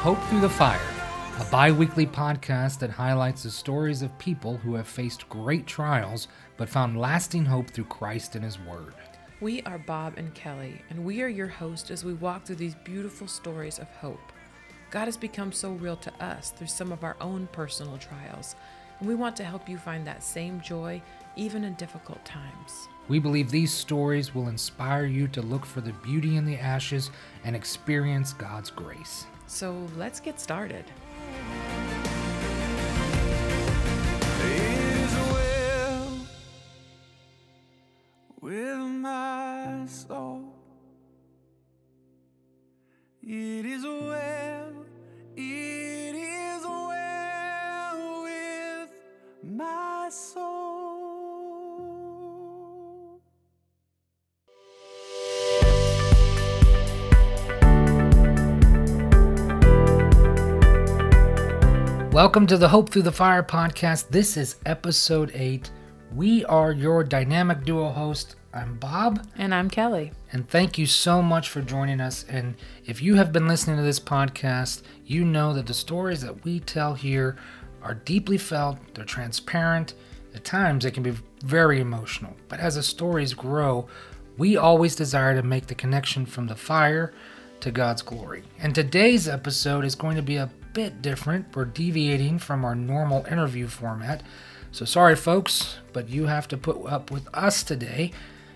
Hope Through the Fire, a bi weekly podcast that highlights the stories of people who have faced great trials but found lasting hope through Christ and His Word. We are Bob and Kelly, and we are your host as we walk through these beautiful stories of hope. God has become so real to us through some of our own personal trials, and we want to help you find that same joy even in difficult times. We believe these stories will inspire you to look for the beauty in the ashes and experience God's grace. So let's get started. With my soul. It Welcome to the Hope Through the Fire podcast. This is episode 8. We are your dynamic duo host. I'm Bob, And I'm Kelly. and thank you so much for joining us. And if you have been listening to this podcast, you know that the stories that we tell here are deeply felt, they're transparent. At times, they can be very emotional. But as the stories grow, we always desire to make the connection from the fire to God's glory. And today's episode is going to be a bit different. We're deviating from our normal interview format. So sorry, folks, but you have to put up with us today.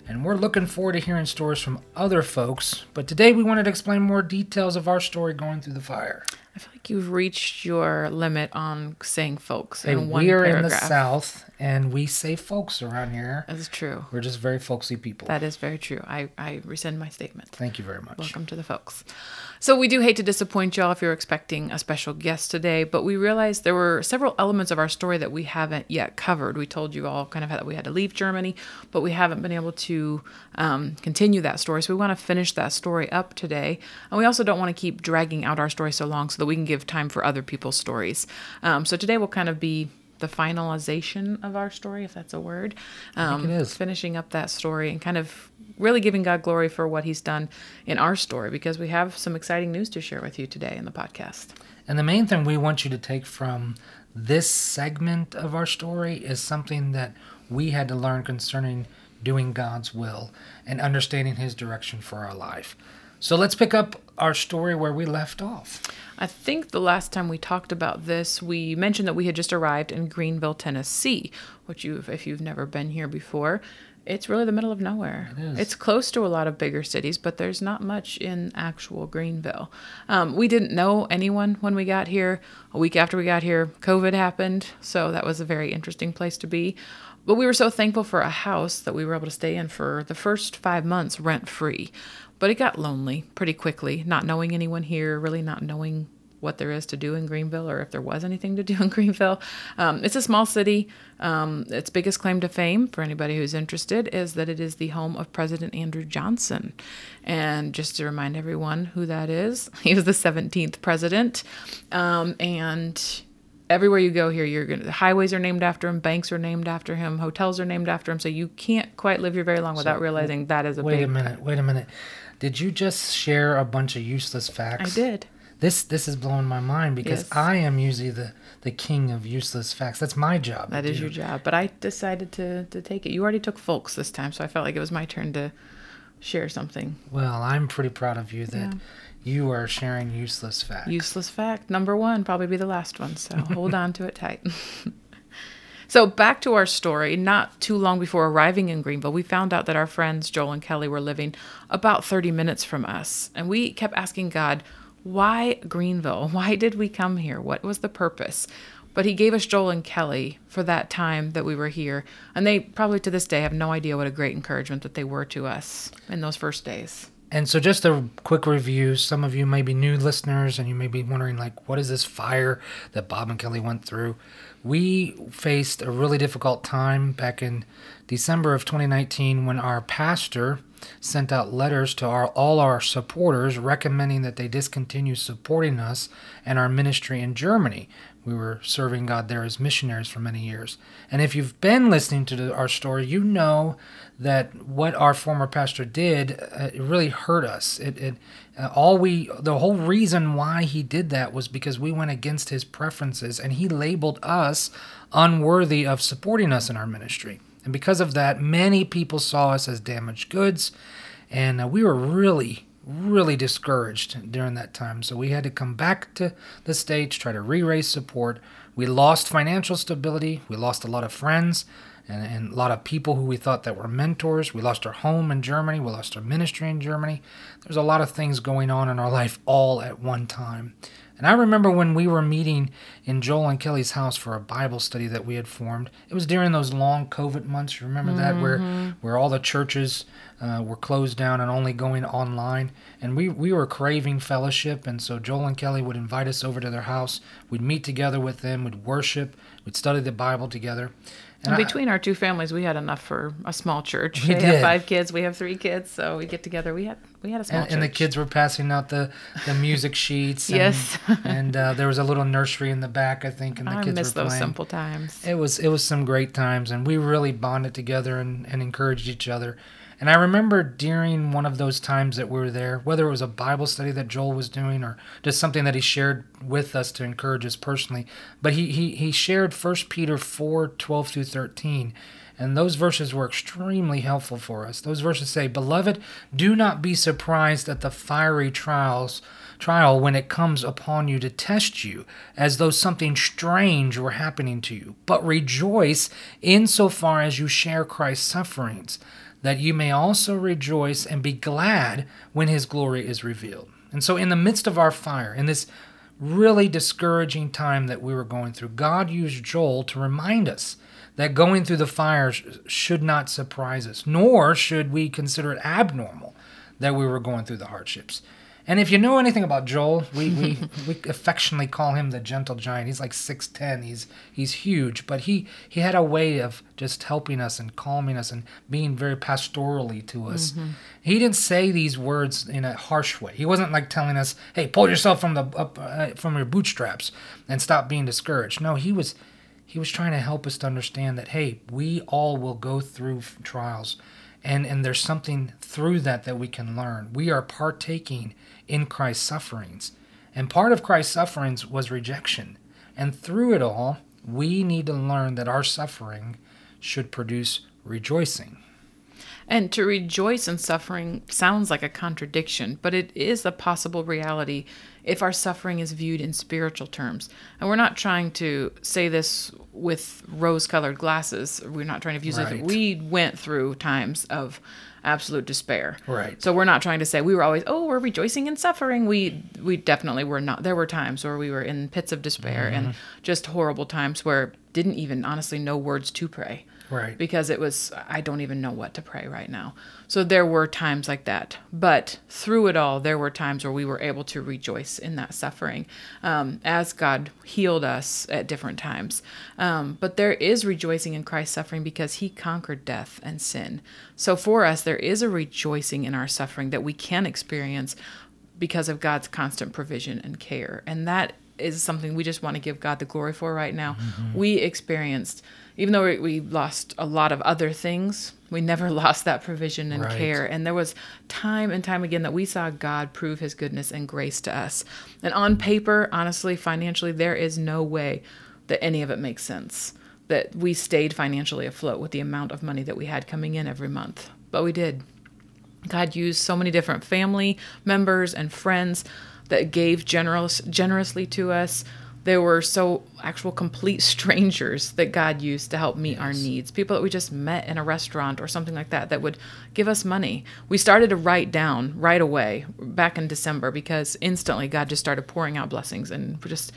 And we're looking forward to hearing stories from other folks. But today we wanted to explain more details of our story going through the fire. I feel like you've reached your limit on saying folks Hey, in one we are in the South, and we say folks around here. That's true. We're just very folksy people. That is very true. I, I rescind my statement. Thank you very much. Welcome to the folks. So, we do hate to disappoint y'all if you're expecting a special guest today, but we realized there were several elements of our story that we haven't yet covered. We told you all kind of that we had to leave Germany, but we haven't been able to um, continue that story. So, we want to finish that story up today. And we also don't want to keep dragging out our story so long so that we can give time for other people's stories. Um, so, today will kind of be the finalization of our story, if that's a word. Um, it is. Finishing up that story and kind of really giving God glory for what He's done in our story because we have some exciting news to share with you today in the podcast. And the main thing we want you to take from this segment of our story is something that we had to learn concerning doing God's will and understanding His direction for our life. So let's pick up our story where we left off. I think the last time we talked about this, we mentioned that we had just arrived in Greeneville, Tennessee, which you, if you've never been here before, it's really the middle of nowhere. It is. It's close to a lot of bigger cities, but there's not much in actual Greeneville. Um, we didn't know anyone when we got here. A week after we got here, COVID happened, so that was a very interesting place to be. But we were so thankful for a house that we were able to stay in for the first five months rent free. But it got lonely pretty quickly, not knowing anyone here, really not knowing what there is to do in Greeneville or if there was anything to do in Greeneville. Um, it's a small city. Um, its biggest claim to fame, for anybody who's interested, is that it is the home of President Andrew Johnson. And just to remind everyone who that is, he was the 17th president. Um, and everywhere you go here, you're gonna the highways are named after him, banks are named after him, hotels are named after him. So you can't quite live here very long without realizing that is a Wait big. a minute, wait a minute. Did you just share a bunch of useless facts I did. This this is blowing my mind because Yes. I am usually the the king of useless facts. That's my job. That is do. your job. But I decided to, to take it. You already took folks this time, so I felt like it was my turn to share something. Well, I'm pretty proud of you that Yeah. You are sharing useless facts. Useless fact number one, probably be the last one. So hold on to it tight. so back to our story. Not too long before arriving in Greeneville, we found out that our friends Joel and Kelly were living about 30 minutes from us, and we kept asking God, "Why Greeneville? Why did we come here? What was the purpose?" But he gave us Joel and Kelly for that time that we were here, and they probably to this day have no idea what a great encouragement that they were to us in those first days. And so, just a quick review. Some of you may be new listeners and you may be wondering, like, what is this fire that Bob and Kelly went through? We faced a really difficult time back in December of 2019 when our pastor sent out letters to our, all our supporters recommending that they discontinue supporting us and our ministry in Germany. We were serving God there as missionaries for many years. And if you've been listening to our story, you know that what our former pastor did uh, really hurt us. It, it uh, all we the whole reason why he did that was because we went against his preferences and he labeled us unworthy of supporting us in our ministry. And because of that, many people saw us as damaged goods, and uh, we were really really discouraged during that time. So we had to come back to the States, try to re raise support. We lost financial stability, we lost a lot of friends. And, and a lot of people who we thought that were mentors. We lost our home in Germany. We lost our ministry in Germany. There's a lot of things going on in our life all at one time. And I remember when we were meeting in Joel and Kelly's house for a Bible study that we had formed. It was during those long COVID months. You remember that, where where all the churches uh, were closed down and only going online. And we we were craving fellowship, and so Joel and Kelly would invite us over to their house. We'd meet together with them. We'd worship. We'd study the Bible together. And I- Between our two families, we had enough for a small church. We they did. have five kids. We have three kids, so we get together. We had we had a small and, and the kids were passing out the, the music sheets. And, Yes. and uh, there was a little nursery in the back, I think, and the I kids miss were those playing. simple times. It was it was some great times, and we really bonded together and, and encouraged each other. And I remember during one of those times that we were there, whether it was a Bible study that Joel was doing or just something that he shared with us to encourage us personally, but he he, he shared 1 Peter 4 12 through 13. And those verses were extremely helpful for us. Those verses say, Beloved, do not be surprised at the fiery trials trial when it comes upon you to test you, as though something strange were happening to you. But rejoice insofar as you share Christ's sufferings, that you may also rejoice and be glad when his glory is revealed. And so, in the midst of our fire, in this really discouraging time that we were going through, God used Joel to remind us that going through the fire should not surprise us, nor should we consider it abnormal that we were going through the hardships. And if you know anything about Joel, we, we, we affectionately call him the gentle giant. He's like 6'10. He's he's huge, but he, he had a way of just helping us and calming us and being very pastorally to us. He didn't say these words in a harsh way. He wasn't like telling us, "Hey, pull yourself from the up uh, from your bootstraps and stop being discouraged." No, he was he was trying to help us to understand that hey, we all will go through trials and and there's something through that that we can learn. We are partaking in Christ's sufferings. And part of Christ's sufferings was rejection. And through it all, we need to learn that our suffering should produce rejoicing. And to rejoice in suffering sounds like a contradiction, but it is a possible reality if our suffering is viewed in spiritual terms. And we're not trying to say this with rose colored glasses. We're not trying to view. Right. We went through times of absolute despair. Right. So we're not trying to say we were always, oh, we're rejoicing in suffering. We we definitely were not. There were times where we were in pits of despair and mm-hmm. just horrible times where didn't even honestly know words to pray Right. because it was I don't even know what to pray right now. So there were times like that, but through it all, there were times where we were able to rejoice in that suffering, um, as God healed us at different times. Um, but there is rejoicing in Christ's suffering because He conquered death and sin. So for us, there is a rejoicing in our suffering that we can experience because of God's constant provision and care, and that is something we just want to give God the glory for right now. We experienced, even though we- we lost a lot of other things, we never lost that provision and Right. care. And there was time and time again that we saw God prove his goodness and grace to us. And on paper, honestly, financially, there is no way that any of it makes sense. That we stayed financially afloat with the amount of money that we had coming in every month. But we did. God used so many different family members and friends that gave generous, generously to us. There were so actual complete strangers that God used to help meet our needs. People that we just met in a restaurant or something like that that would give us money. We started to write down right away back in December because instantly God just started pouring out blessings and just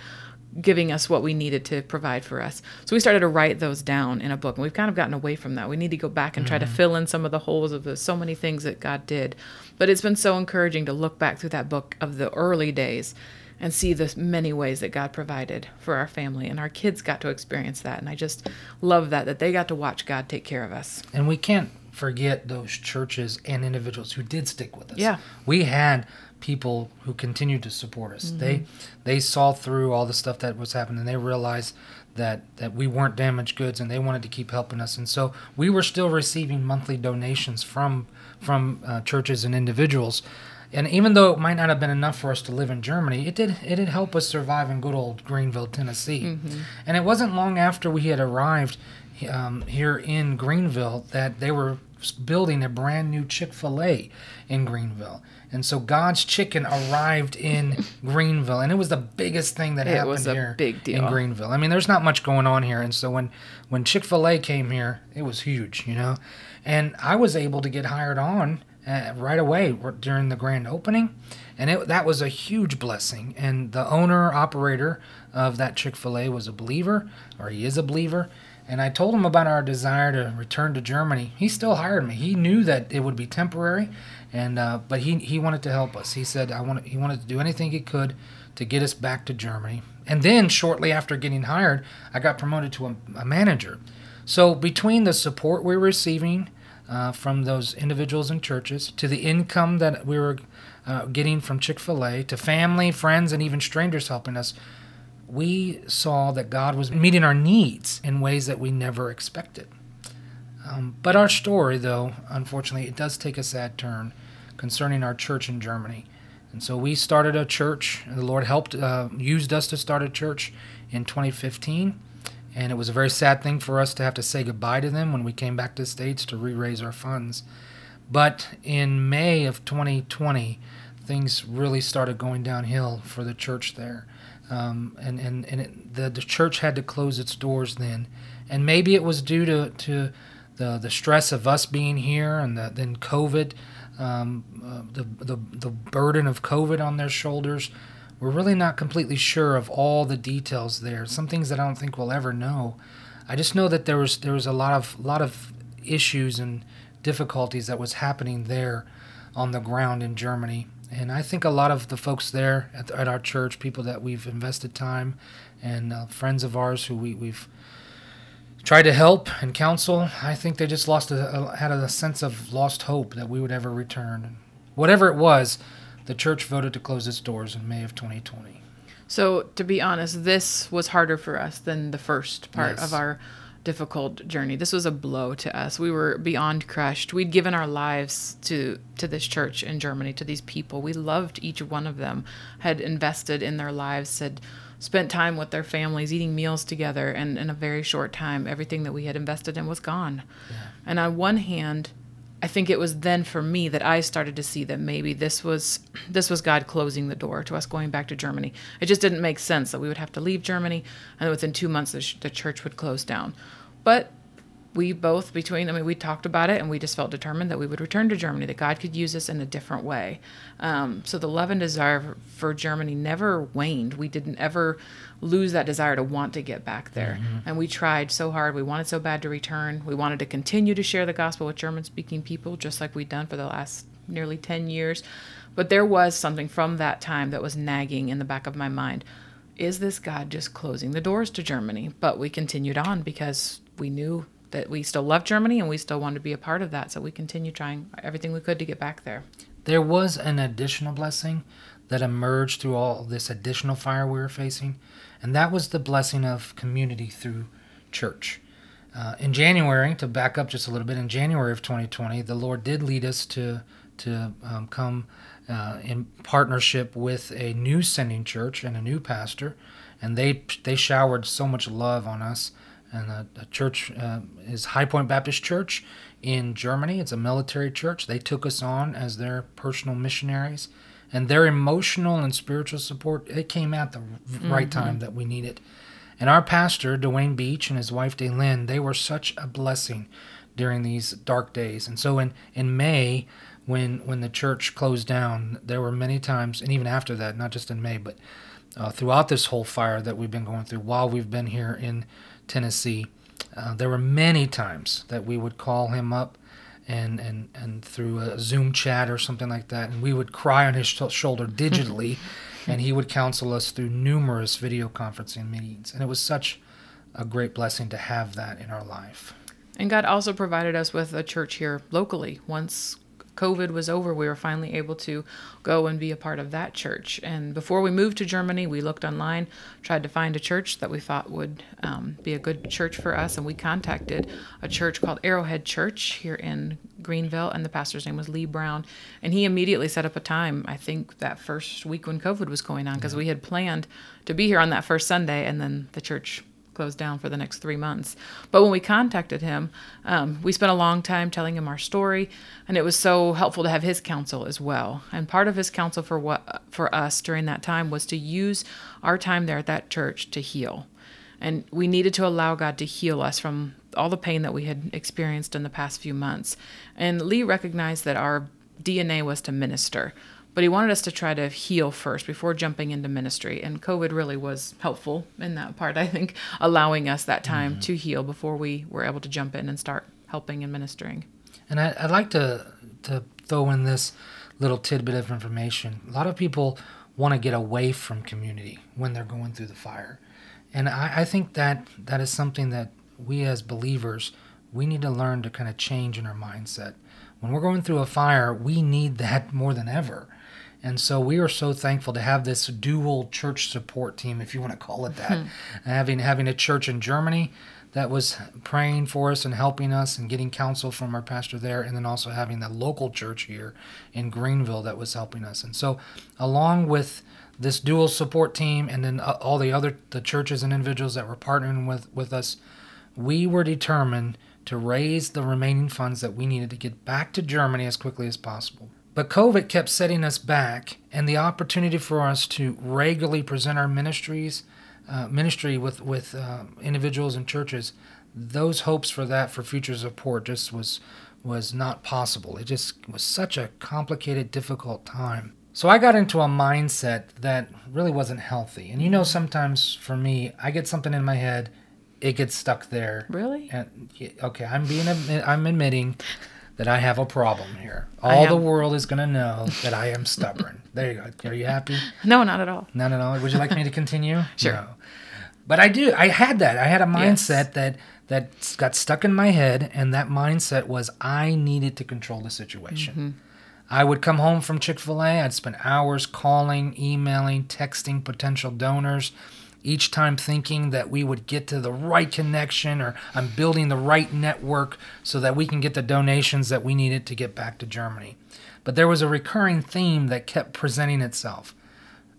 giving us what we needed to provide for us. So we started to write those down in a book, and we've kind of gotten away from that. We need to go back and try to mm-hmm. fill in some of the holes of the so many things that God did. But it's been so encouraging to look back through that book of the early days and see the many ways that God provided for our family and our kids got to experience that and I just love that that they got to watch God take care of us. And we can't forget those churches and individuals who did stick with us. Yeah. We had people who continued to support us. Mm-hmm. They they saw through all the stuff that was happening. They realized that that we weren't damaged goods and they wanted to keep helping us. And so we were still receiving monthly donations from from uh, churches and individuals. And even though it might not have been enough for us to live in Germany, it did it did help us survive in good old Greeneville, Tennessee. And it wasn't long after we had arrived um, here in Greeneville that they were building a brand new Chick Fil A in Greeneville. And so God's Chicken arrived in Greeneville, and it was the biggest thing that It happened was a here big deal. in. Greeneville. I mean, there's not much going on here, and so when when Chick Fil A came here, it was huge, you know. And I was able to get hired on uh, right away during the grand opening, and it, that was a huge blessing. And the owner operator of that Chick Fil A was a believer, or he is a believer. And I told him about our desire to return to Germany. He still hired me. He knew that it would be temporary, and uh, but he he wanted to help us. He said I wanted he wanted to do anything he could to get us back to Germany. And then shortly after getting hired, I got promoted to a, a manager. So between the support we were receiving uh, from those individuals and churches, to the income that we were uh, getting from Chick Fil A, to family, friends, and even strangers helping us, we saw that God was meeting our needs in ways that we never expected. Um, but our story, though, unfortunately, it does take a sad turn concerning our church in Germany. And so we started a church. The Lord helped, uh, used us to start a church in 2015. And it was a very sad thing for us to have to say goodbye to them when we came back to the States to re raise our funds. But in May of 2020, things really started going downhill for the church there. Um, and and, and it, the, the church had to close its doors then. And maybe it was due to, to the, the stress of us being here and the, then COVID, um, uh, the, the, the burden of COVID on their shoulders. We're really not completely sure of all the details there. Some things that I don't think we'll ever know. I just know that there was there was a lot of lot of issues and difficulties that was happening there on the ground in Germany. And I think a lot of the folks there at, at our church, people that we've invested time, and uh, friends of ours who we, we've tried to help and counsel, I think they just lost a, a, had a sense of lost hope that we would ever return. Whatever it was, the church voted to close its doors in May of 2020. So, to be honest, this was harder for us than the first part Yes. of our difficult journey. This was a blow to us. We were beyond crushed. We'd given our lives to to this church in Germany, to these people. We loved each one of them. Had invested in their lives, had spent time with their families, eating meals together, and in a very short time, everything that we had invested in was gone. And on one hand, I think it was then for me that I started to see that maybe this was this was God closing the door to us going back to Germany. It just didn't make sense that we would have to leave Germany and within 2 months the, sh- the church would close down. But we both between I mean we talked about it and we just felt determined that we would return to Germany that God could use us in a different way. Um, so the love and desire for Germany never waned. We didn't ever lose that desire to want to get back there. And we tried so hard. We wanted so bad to return. We wanted to continue to share the gospel with German speaking people just like we'd done for the last nearly 10 years. But there was something from that time that was nagging in the back of my mind. Is this God just closing the doors to Germany? But we continued on because we knew that we still love Germany and we still wanted to be a part of that. So we continued trying everything we could to get back there. There was an additional blessing that emerged through all this additional fire we were facing, and that was the blessing of community through church. Uh, in January, to back up just a little bit, in January of 2020, the Lord did lead us to to um, come uh, in partnership with a new sending church and a new pastor, and they they showered so much love on us. And a, the church uh, is High Point Baptist Church in Germany. It's a military church. They took us on as their personal missionaries, and their emotional and spiritual support it came at the right time that we needed. And our pastor, Dwayne Beach, and his wife, Daylin, they were such a blessing during these dark days. And so in, in May, when when the church closed down, there were many times, and even after that, not just in May, but uh, throughout this whole fire that we've been going through while we've been here in Tennessee, uh, there were many times that we would call him up and, and, and through a Zoom chat or something like that, and we would cry on his sh- shoulder digitally, and he would counsel us through numerous video conferencing meetings. And it was such a great blessing to have that in our life. And God also provided us with a church here locally. Once COVID was over, we were finally able to go and be a part of that church. And before we moved to Germany, we looked online, tried to find a church that we thought would um, be a good church for us. And we contacted a church called Arrowhead Church here in Greeneville, and the pastor's name was Lee Brown. And he immediately set up a time, I think that first week when COVID was going on, because we had planned to be here on that first Sunday, and then the church closed down for the next three months. But when we contacted him, um, we spent a long time telling him our story, and it was so helpful to have his counsel as well. And part of his counsel for what for us during that time was to use our time there at that church to heal. And we needed to allow God to heal us from all the pain that we had experienced in the past few months. And Lee recognized that our DNA was to minister but he wanted us to try to heal first before jumping into ministry. And COVID really was helpful in that part, I think, allowing us that time mm-hmm. to heal before we were able to jump in and start helping and ministering. And I, would like to, to throw in this little tidbit of information. A lot of people want to get away from community when they're going through the fire. And I, I think that that is something that we as believers, we need to learn to kind of change in our mindset. When we're going through a fire, we need that more than ever and so we are so thankful to have this dual church support team, if you want to call it that. Hmm. Having having a church in Germany that was praying for us and helping us and getting counsel from our pastor there, and then also having the local church here in Greeneville that was helping us. And so, along with this dual support team, and then uh, all the other the churches and individuals that were partnering with with us, we were determined to raise the remaining funds that we needed to get back to Germany as quickly as possible. But COVID kept setting us back, and the opportunity for us to regularly present our ministries, uh, ministry with with uh, individuals and churches, those hopes for that for future support just was was not possible. It just was such a complicated, difficult time. So I got into a mindset that really wasn't healthy. And you know, sometimes for me, I get something in my head, it gets stuck there. Really? And, okay, I'm being I'm admitting that I have a problem here. All the world is going to know that I am stubborn. there you go. Are you happy? No, not at all. Not at all. Would you like me to continue? sure. No. But I do. I had that. I had a mindset yes. that that got stuck in my head, and that mindset was I needed to control the situation. Mm-hmm. I would come home from Chick Fil A. I'd spend hours calling, emailing, texting potential donors each time thinking that we would get to the right connection or I'm building the right network so that we can get the donations that we needed to get back to Germany. But there was a recurring theme that kept presenting itself.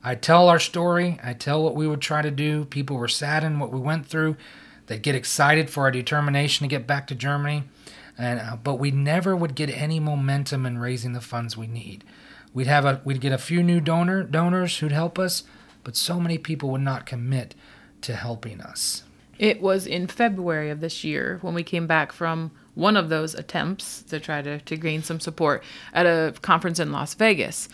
I tell our story, I tell what we would try to do. People were saddened what we went through. They'd get excited for our determination to get back to Germany. And, uh, but we never would get any momentum in raising the funds we need. We'd have a we'd get a few new donor donors who'd help us, but so many people would not commit to helping us. It was in February of this year when we came back from one of those attempts to try to, to gain some support at a conference in Las Vegas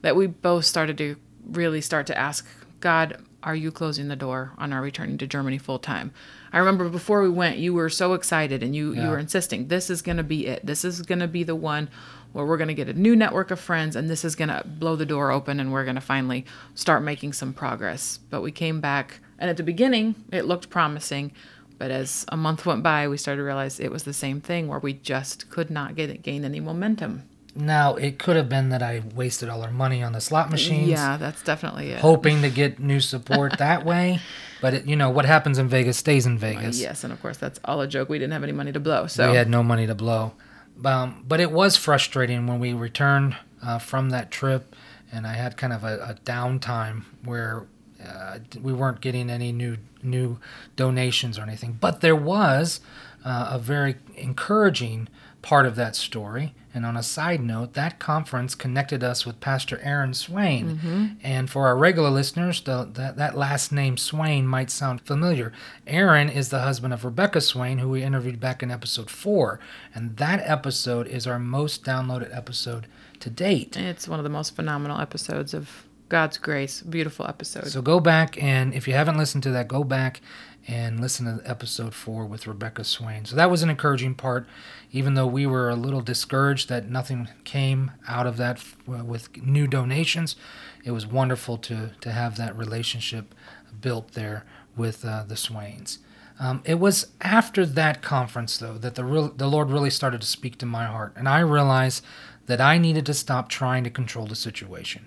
that we both started to really start to ask God, are you closing the door on our returning to Germany full time? I remember before we went, you were so excited and you, yeah. you were insisting, this is going to be it. This is going to be the one where we're going to get a new network of friends and this is going to blow the door open and we're going to finally start making some progress. But we came back, and at the beginning, it looked promising. But as a month went by, we started to realize it was the same thing where we just could not get gain any momentum. Now, it could have been that I wasted all our money on the slot machines. Yeah, that's definitely it. Hoping to get new support that way. But, it, you know, what happens in Vegas stays in Vegas. Yes, and of course, that's all a joke. We didn't have any money to blow. So We had no money to blow. Um, but it was frustrating when we returned uh, from that trip, and I had kind of a, a downtime where uh, we weren't getting any new new donations or anything. But there was uh, a very encouraging part of that story. And on a side note, that conference connected us with Pastor Aaron Swain. Mm-hmm. And for our regular listeners, the, that, that last name Swain might sound familiar. Aaron is the husband of Rebecca Swain, who we interviewed back in episode four. And that episode is our most downloaded episode to date. It's one of the most phenomenal episodes of God's grace. Beautiful episode. So go back and if you haven't listened to that, go back and listen to episode four with Rebecca Swain. So that was an encouraging part, even though we were a little discouraged that nothing came out of that with new donations. It was wonderful to, to have that relationship built there with uh, the Swains. Um, it was after that conference, though, that the real, the Lord really started to speak to my heart, and I realized that I needed to stop trying to control the situation.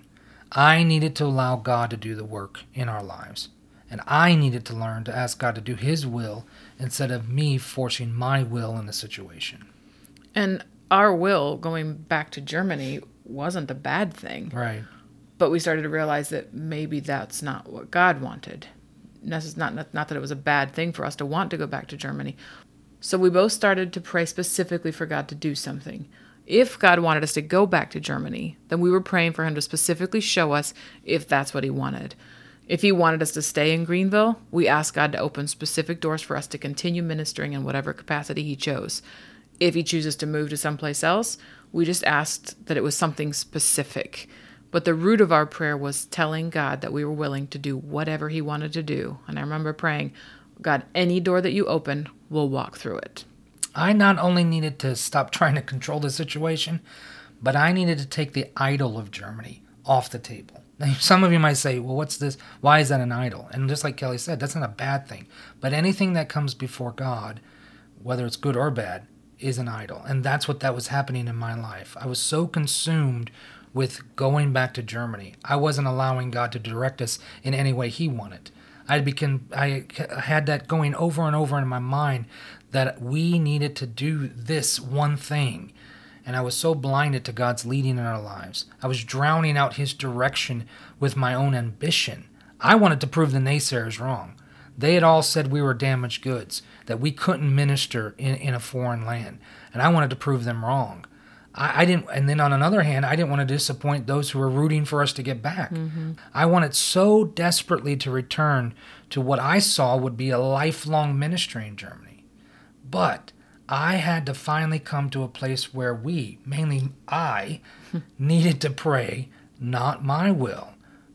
I needed to allow God to do the work in our lives, and I needed to learn to ask God to do His will instead of me forcing my will in the situation. And our will going back to Germany wasn't a bad thing. Right. But we started to realize that maybe that's not what God wanted. Not, not, not that it was a bad thing for us to want to go back to Germany. So we both started to pray specifically for God to do something. If God wanted us to go back to Germany, then we were praying for Him to specifically show us if that's what He wanted. If He wanted us to stay in Greeneville, we asked God to open specific doors for us to continue ministering in whatever capacity He chose. If He chooses to move to someplace else, we just asked that it was something specific. But the root of our prayer was telling God that we were willing to do whatever He wanted to do. And I remember praying, God, any door that you open, we'll walk through it. I not only needed to stop trying to control the situation, but I needed to take the idol of Germany off the table. Now, some of you might say, well, what's this? Why is that an idol? And just like Kelly said, that's not a bad thing. But anything that comes before God, whether it's good or bad, is an idol. And that's what that was happening in my life. I was so consumed with going back to Germany. I wasn't allowing God to direct us in any way He wanted. I become I had that going over and over in my mind that we needed to do this one thing. And I was so blinded to God's leading in our lives. I was drowning out His direction with my own ambition. I wanted to prove the naysayers wrong. They had all said we were damaged goods, that we couldn't minister in, in a foreign land. And I wanted to prove them wrong. I, I didn't, and then on another hand, I didn't want to disappoint those who were rooting for us to get back. Mm-hmm. I wanted so desperately to return to what I saw would be a lifelong ministry in Germany. But I had to finally come to a place where we, mainly I, needed to pray, not my will,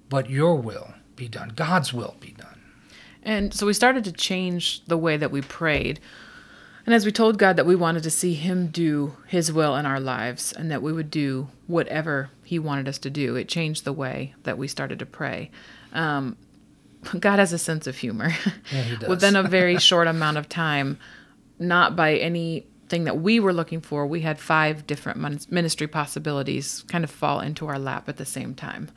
but your will be done, God's will be done. And so we started to change the way that we prayed. And as we told God that we wanted to see Him do His will in our lives and that we would do whatever He wanted us to do, it changed the way that we started to pray. Um, God has a sense of humor. Yeah, he does. Within a very short amount of time, not by anything that we were looking for, we had five different ministry possibilities kind of fall into our lap at the same time,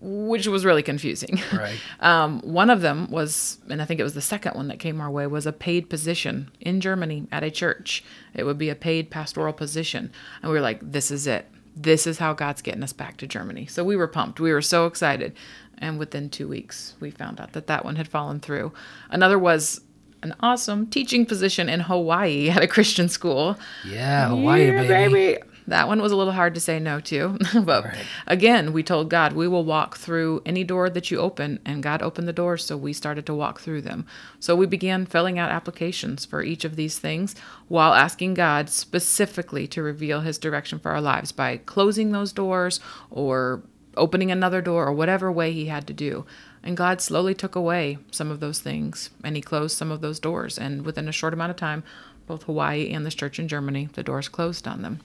which was really confusing. Right. Um, one of them was, and I think it was the second one that came our way, was a paid position in Germany at a church. It would be a paid pastoral position. And we were like, this is it. This is how God's getting us back to Germany. So we were pumped. We were so excited. And within two weeks, we found out that that one had fallen through. Another was an awesome teaching position in Hawaii at a Christian school. Yeah, Hawaii, Yeah, baby. That one was a little hard to say no to. but Right. again, we told God, we will walk through any door that you open. And God opened the doors, so we started to walk through them. So we began filling out applications for each of these things while asking God specifically to reveal his direction for our lives by closing those doors or opening another door or whatever way he had to do. And God slowly took away some of those things and he closed some of those doors. And within a short amount of time, both Hawaii and this church in Germany, the doors closed on them.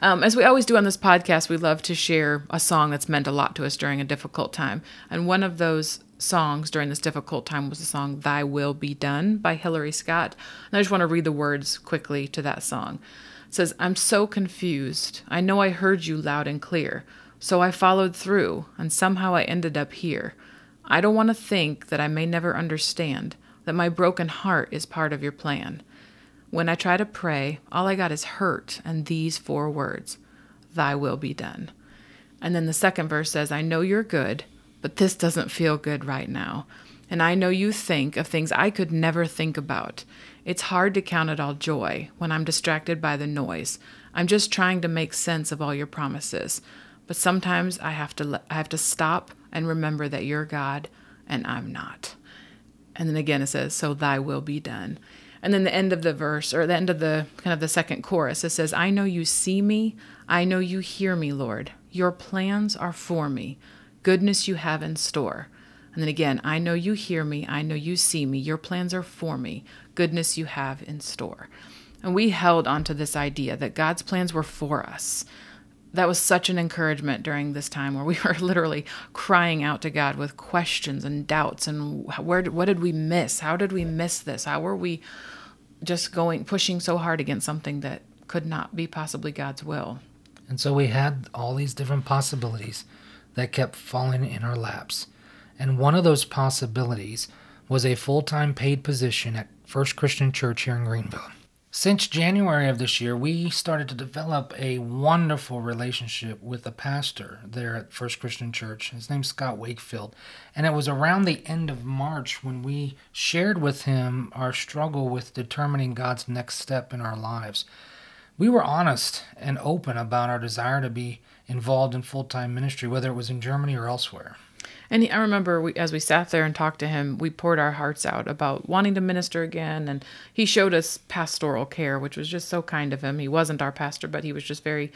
Um, as we always do on this podcast, we love to share a song that's meant a lot to us during a difficult time. And one of those songs during this difficult time was the song Thy Will Be Done by Hillary Scott. And I just want to read the words quickly to that song. It says, I'm so confused. I know I heard you loud and clear. So I followed through, and somehow I ended up here. I don't want to think that I may never understand that my broken heart is part of your plan. When I try to pray, all I got is hurt and these four words Thy will be done. And then the second verse says, I know you're good, but this doesn't feel good right now. And I know you think of things I could never think about. It's hard to count it all joy when I'm distracted by the noise. I'm just trying to make sense of all your promises. But sometimes I have to I have to stop and remember that you're God and I'm not. And then again it says, So thy will be done. And then the end of the verse, or the end of the kind of the second chorus, it says, I know you see me. I know you hear me, Lord. Your plans are for me. Goodness you have in store. And then again, I know you hear me. I know you see me. Your plans are for me. Goodness you have in store. And we held onto this idea that God's plans were for us that was such an encouragement during this time where we were literally crying out to God with questions and doubts and where what did we miss? How did we miss this? How were we just going pushing so hard against something that could not be possibly God's will? And so we had all these different possibilities that kept falling in our laps. And one of those possibilities was a full time paid position at First Christian Church here in Greeneville. Since January of this year, we started to develop a wonderful relationship with a pastor there at First Christian Church. His name's Scott Wakefield. And it was around the end of March when we shared with him our struggle with determining God's next step in our lives. We were honest and open about our desire to be involved in full time ministry, whether it was in Germany or elsewhere. And he, I remember we, as we sat there and talked to him, we poured our hearts out about wanting to minister again. And he showed us pastoral care, which was just so kind of him. He wasn't our pastor, but he was just very,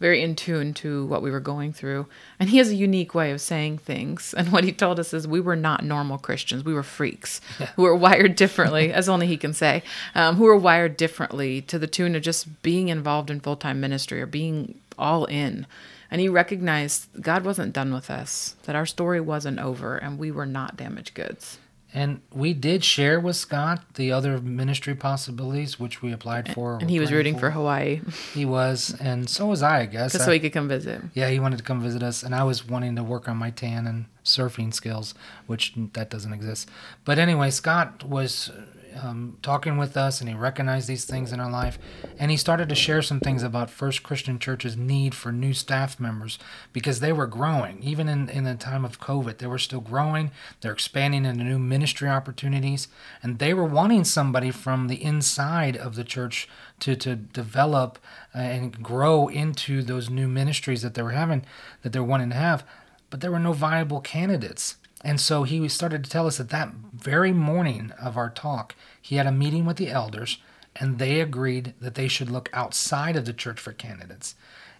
very in tune to what we were going through. And he has a unique way of saying things. And what he told us is we were not normal Christians. We were freaks yeah. who were wired differently, as only he can say, um, who were wired differently to the tune of just being involved in full time ministry or being all in. And he recognized God wasn't done with us, that our story wasn't over, and we were not damaged goods. And we did share with Scott the other ministry possibilities, which we applied for. And he was rooting for. for. Hawaii. He was, and so was I, I guess. Just so he could come visit. Yeah, he wanted to come visit us, and I was wanting to work on my tan and surfing skills, which that doesn't exist. But anyway, Scott was um, talking with us and he recognized these things in our life. And he started to share some things about First Christian Church's need for new staff members because they were growing. Even in, in the time of COVID, they were still growing. They're expanding into new ministry opportunities. And they were wanting somebody from the inside of the church to, to develop uh, and grow into those new ministries that they were having, that they're wanting to have. But there were no viable candidates. And so he started to tell us that that very morning of our talk, he had a meeting with the elders and they agreed that they should look outside of the church for candidates.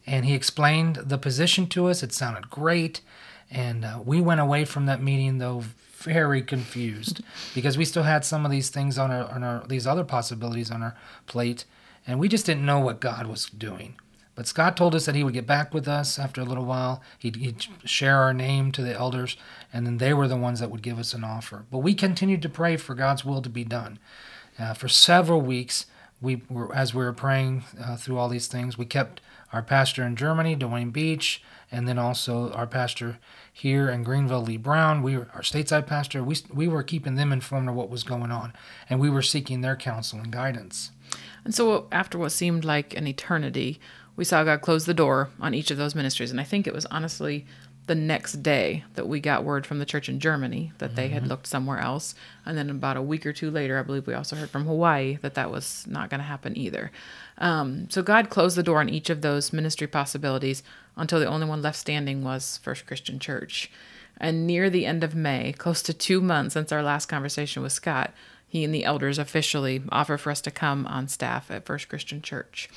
And he explained the position to us. It sounded great. And uh, we went away from that meeting, though, very confused because we still had some of these things on our, on our, these other possibilities on our plate. And we just didn't know what God was doing. But Scott told us that he would get back with us after a little while. He'd, he'd, share our name to the elders, and then they were the ones that would give us an offer. But we continued to pray for God's will to be done. Uh, for several weeks, we were, as we were praying uh, through all these things, we kept our pastor in Germany, Dwayne Beach, and then also our pastor here in Greeneville, Lee Brown. We were our stateside pastor. We we were keeping them informed of what was going on, and we were seeking their counsel and guidance. And so, after what seemed like an eternity, we saw God close the door on each of those ministries. And I think it was honestly the next day that we got word from the church in Germany that mm-hmm. they had mm-hmm. looked somewhere else. And then about a week or two later, I believe we also heard from Hawaii that that was not going to happen either. Um, so God closed the door on each of those ministry possibilities until the only one left standing was First Christian Church. And near the end of May, close to two months since our last conversation with Scott, he and the elders officially offered for us to come on staff at First Christian Church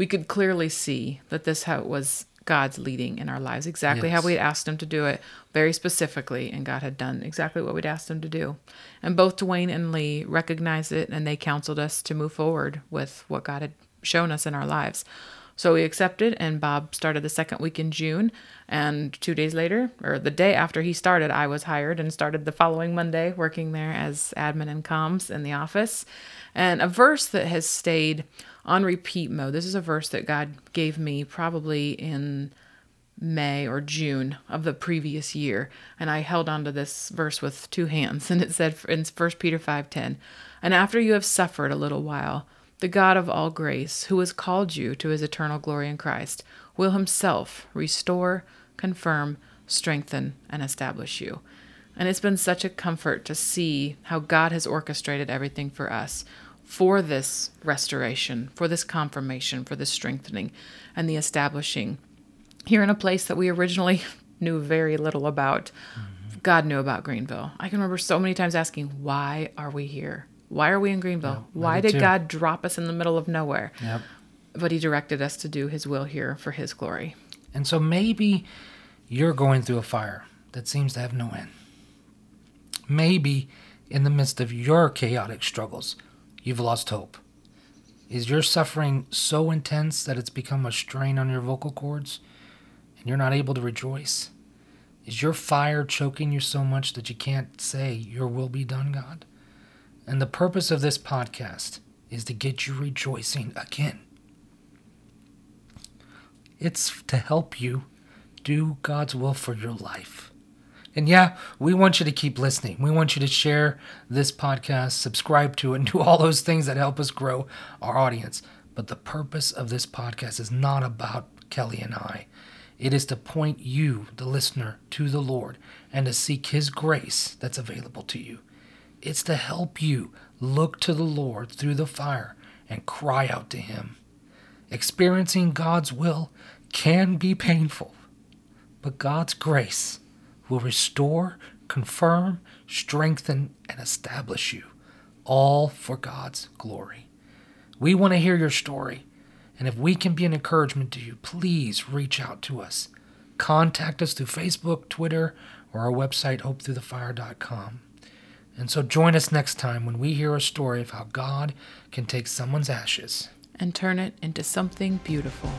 we could clearly see that this was God's leading in our lives, exactly yes. how we'd asked Him to do it, very specifically, and God had done exactly what we'd asked Him to do. And both Dwayne and Lee recognized it, and they counseled us to move forward with what God had shown us in our lives. So we accepted, and Bob started the second week in June. And two days later, or the day after he started, I was hired and started the following Monday working there as admin and comms in the office. And a verse that has stayed on repeat mode. This is a verse that God gave me probably in May or June of the previous year, and I held onto this verse with two hands, and it said in 1 Peter 5:10, "And after you have suffered a little while, the God of all grace, who has called you to his eternal glory in Christ, will himself restore, confirm, strengthen, and establish you." And it's been such a comfort to see how God has orchestrated everything for us for this restoration, for this confirmation, for this strengthening, and the establishing here in a place that we originally knew very little about. Mm-hmm. God knew about Greeneville. I can remember so many times asking, Why are we here? Why are we in Greeneville? Yeah, Why did too. God drop us in the middle of nowhere? Yep. But He directed us to do His will here for His glory. And so maybe you're going through a fire that seems to have no end. Maybe in the midst of your chaotic struggles, you've lost hope. Is your suffering so intense that it's become a strain on your vocal cords? and you're not able to rejoice? Is your fire choking you so much that you can't say, Your will be done, God? And the purpose of this podcast is to get you rejoicing again. It's to help you do God's will for your life. And yeah, we want you to keep listening. We want you to share this podcast, subscribe to it, and do all those things that help us grow our audience. But the purpose of this podcast is not about Kelly and I. It is to point you, the listener, to the Lord and to seek His grace that's available to you. It's to help you look to the Lord through the fire and cry out to Him. Experiencing God's will can be painful, but God's grace will restore, confirm, strengthen, and establish you, all for God's glory. We want to hear your story, and if we can be an encouragement to you, please reach out to us. Contact us through Facebook, Twitter, or our website, hopethroughthefire.com. And so join us next time when we hear a story of how God can take someone's ashes And turn it into something beautiful.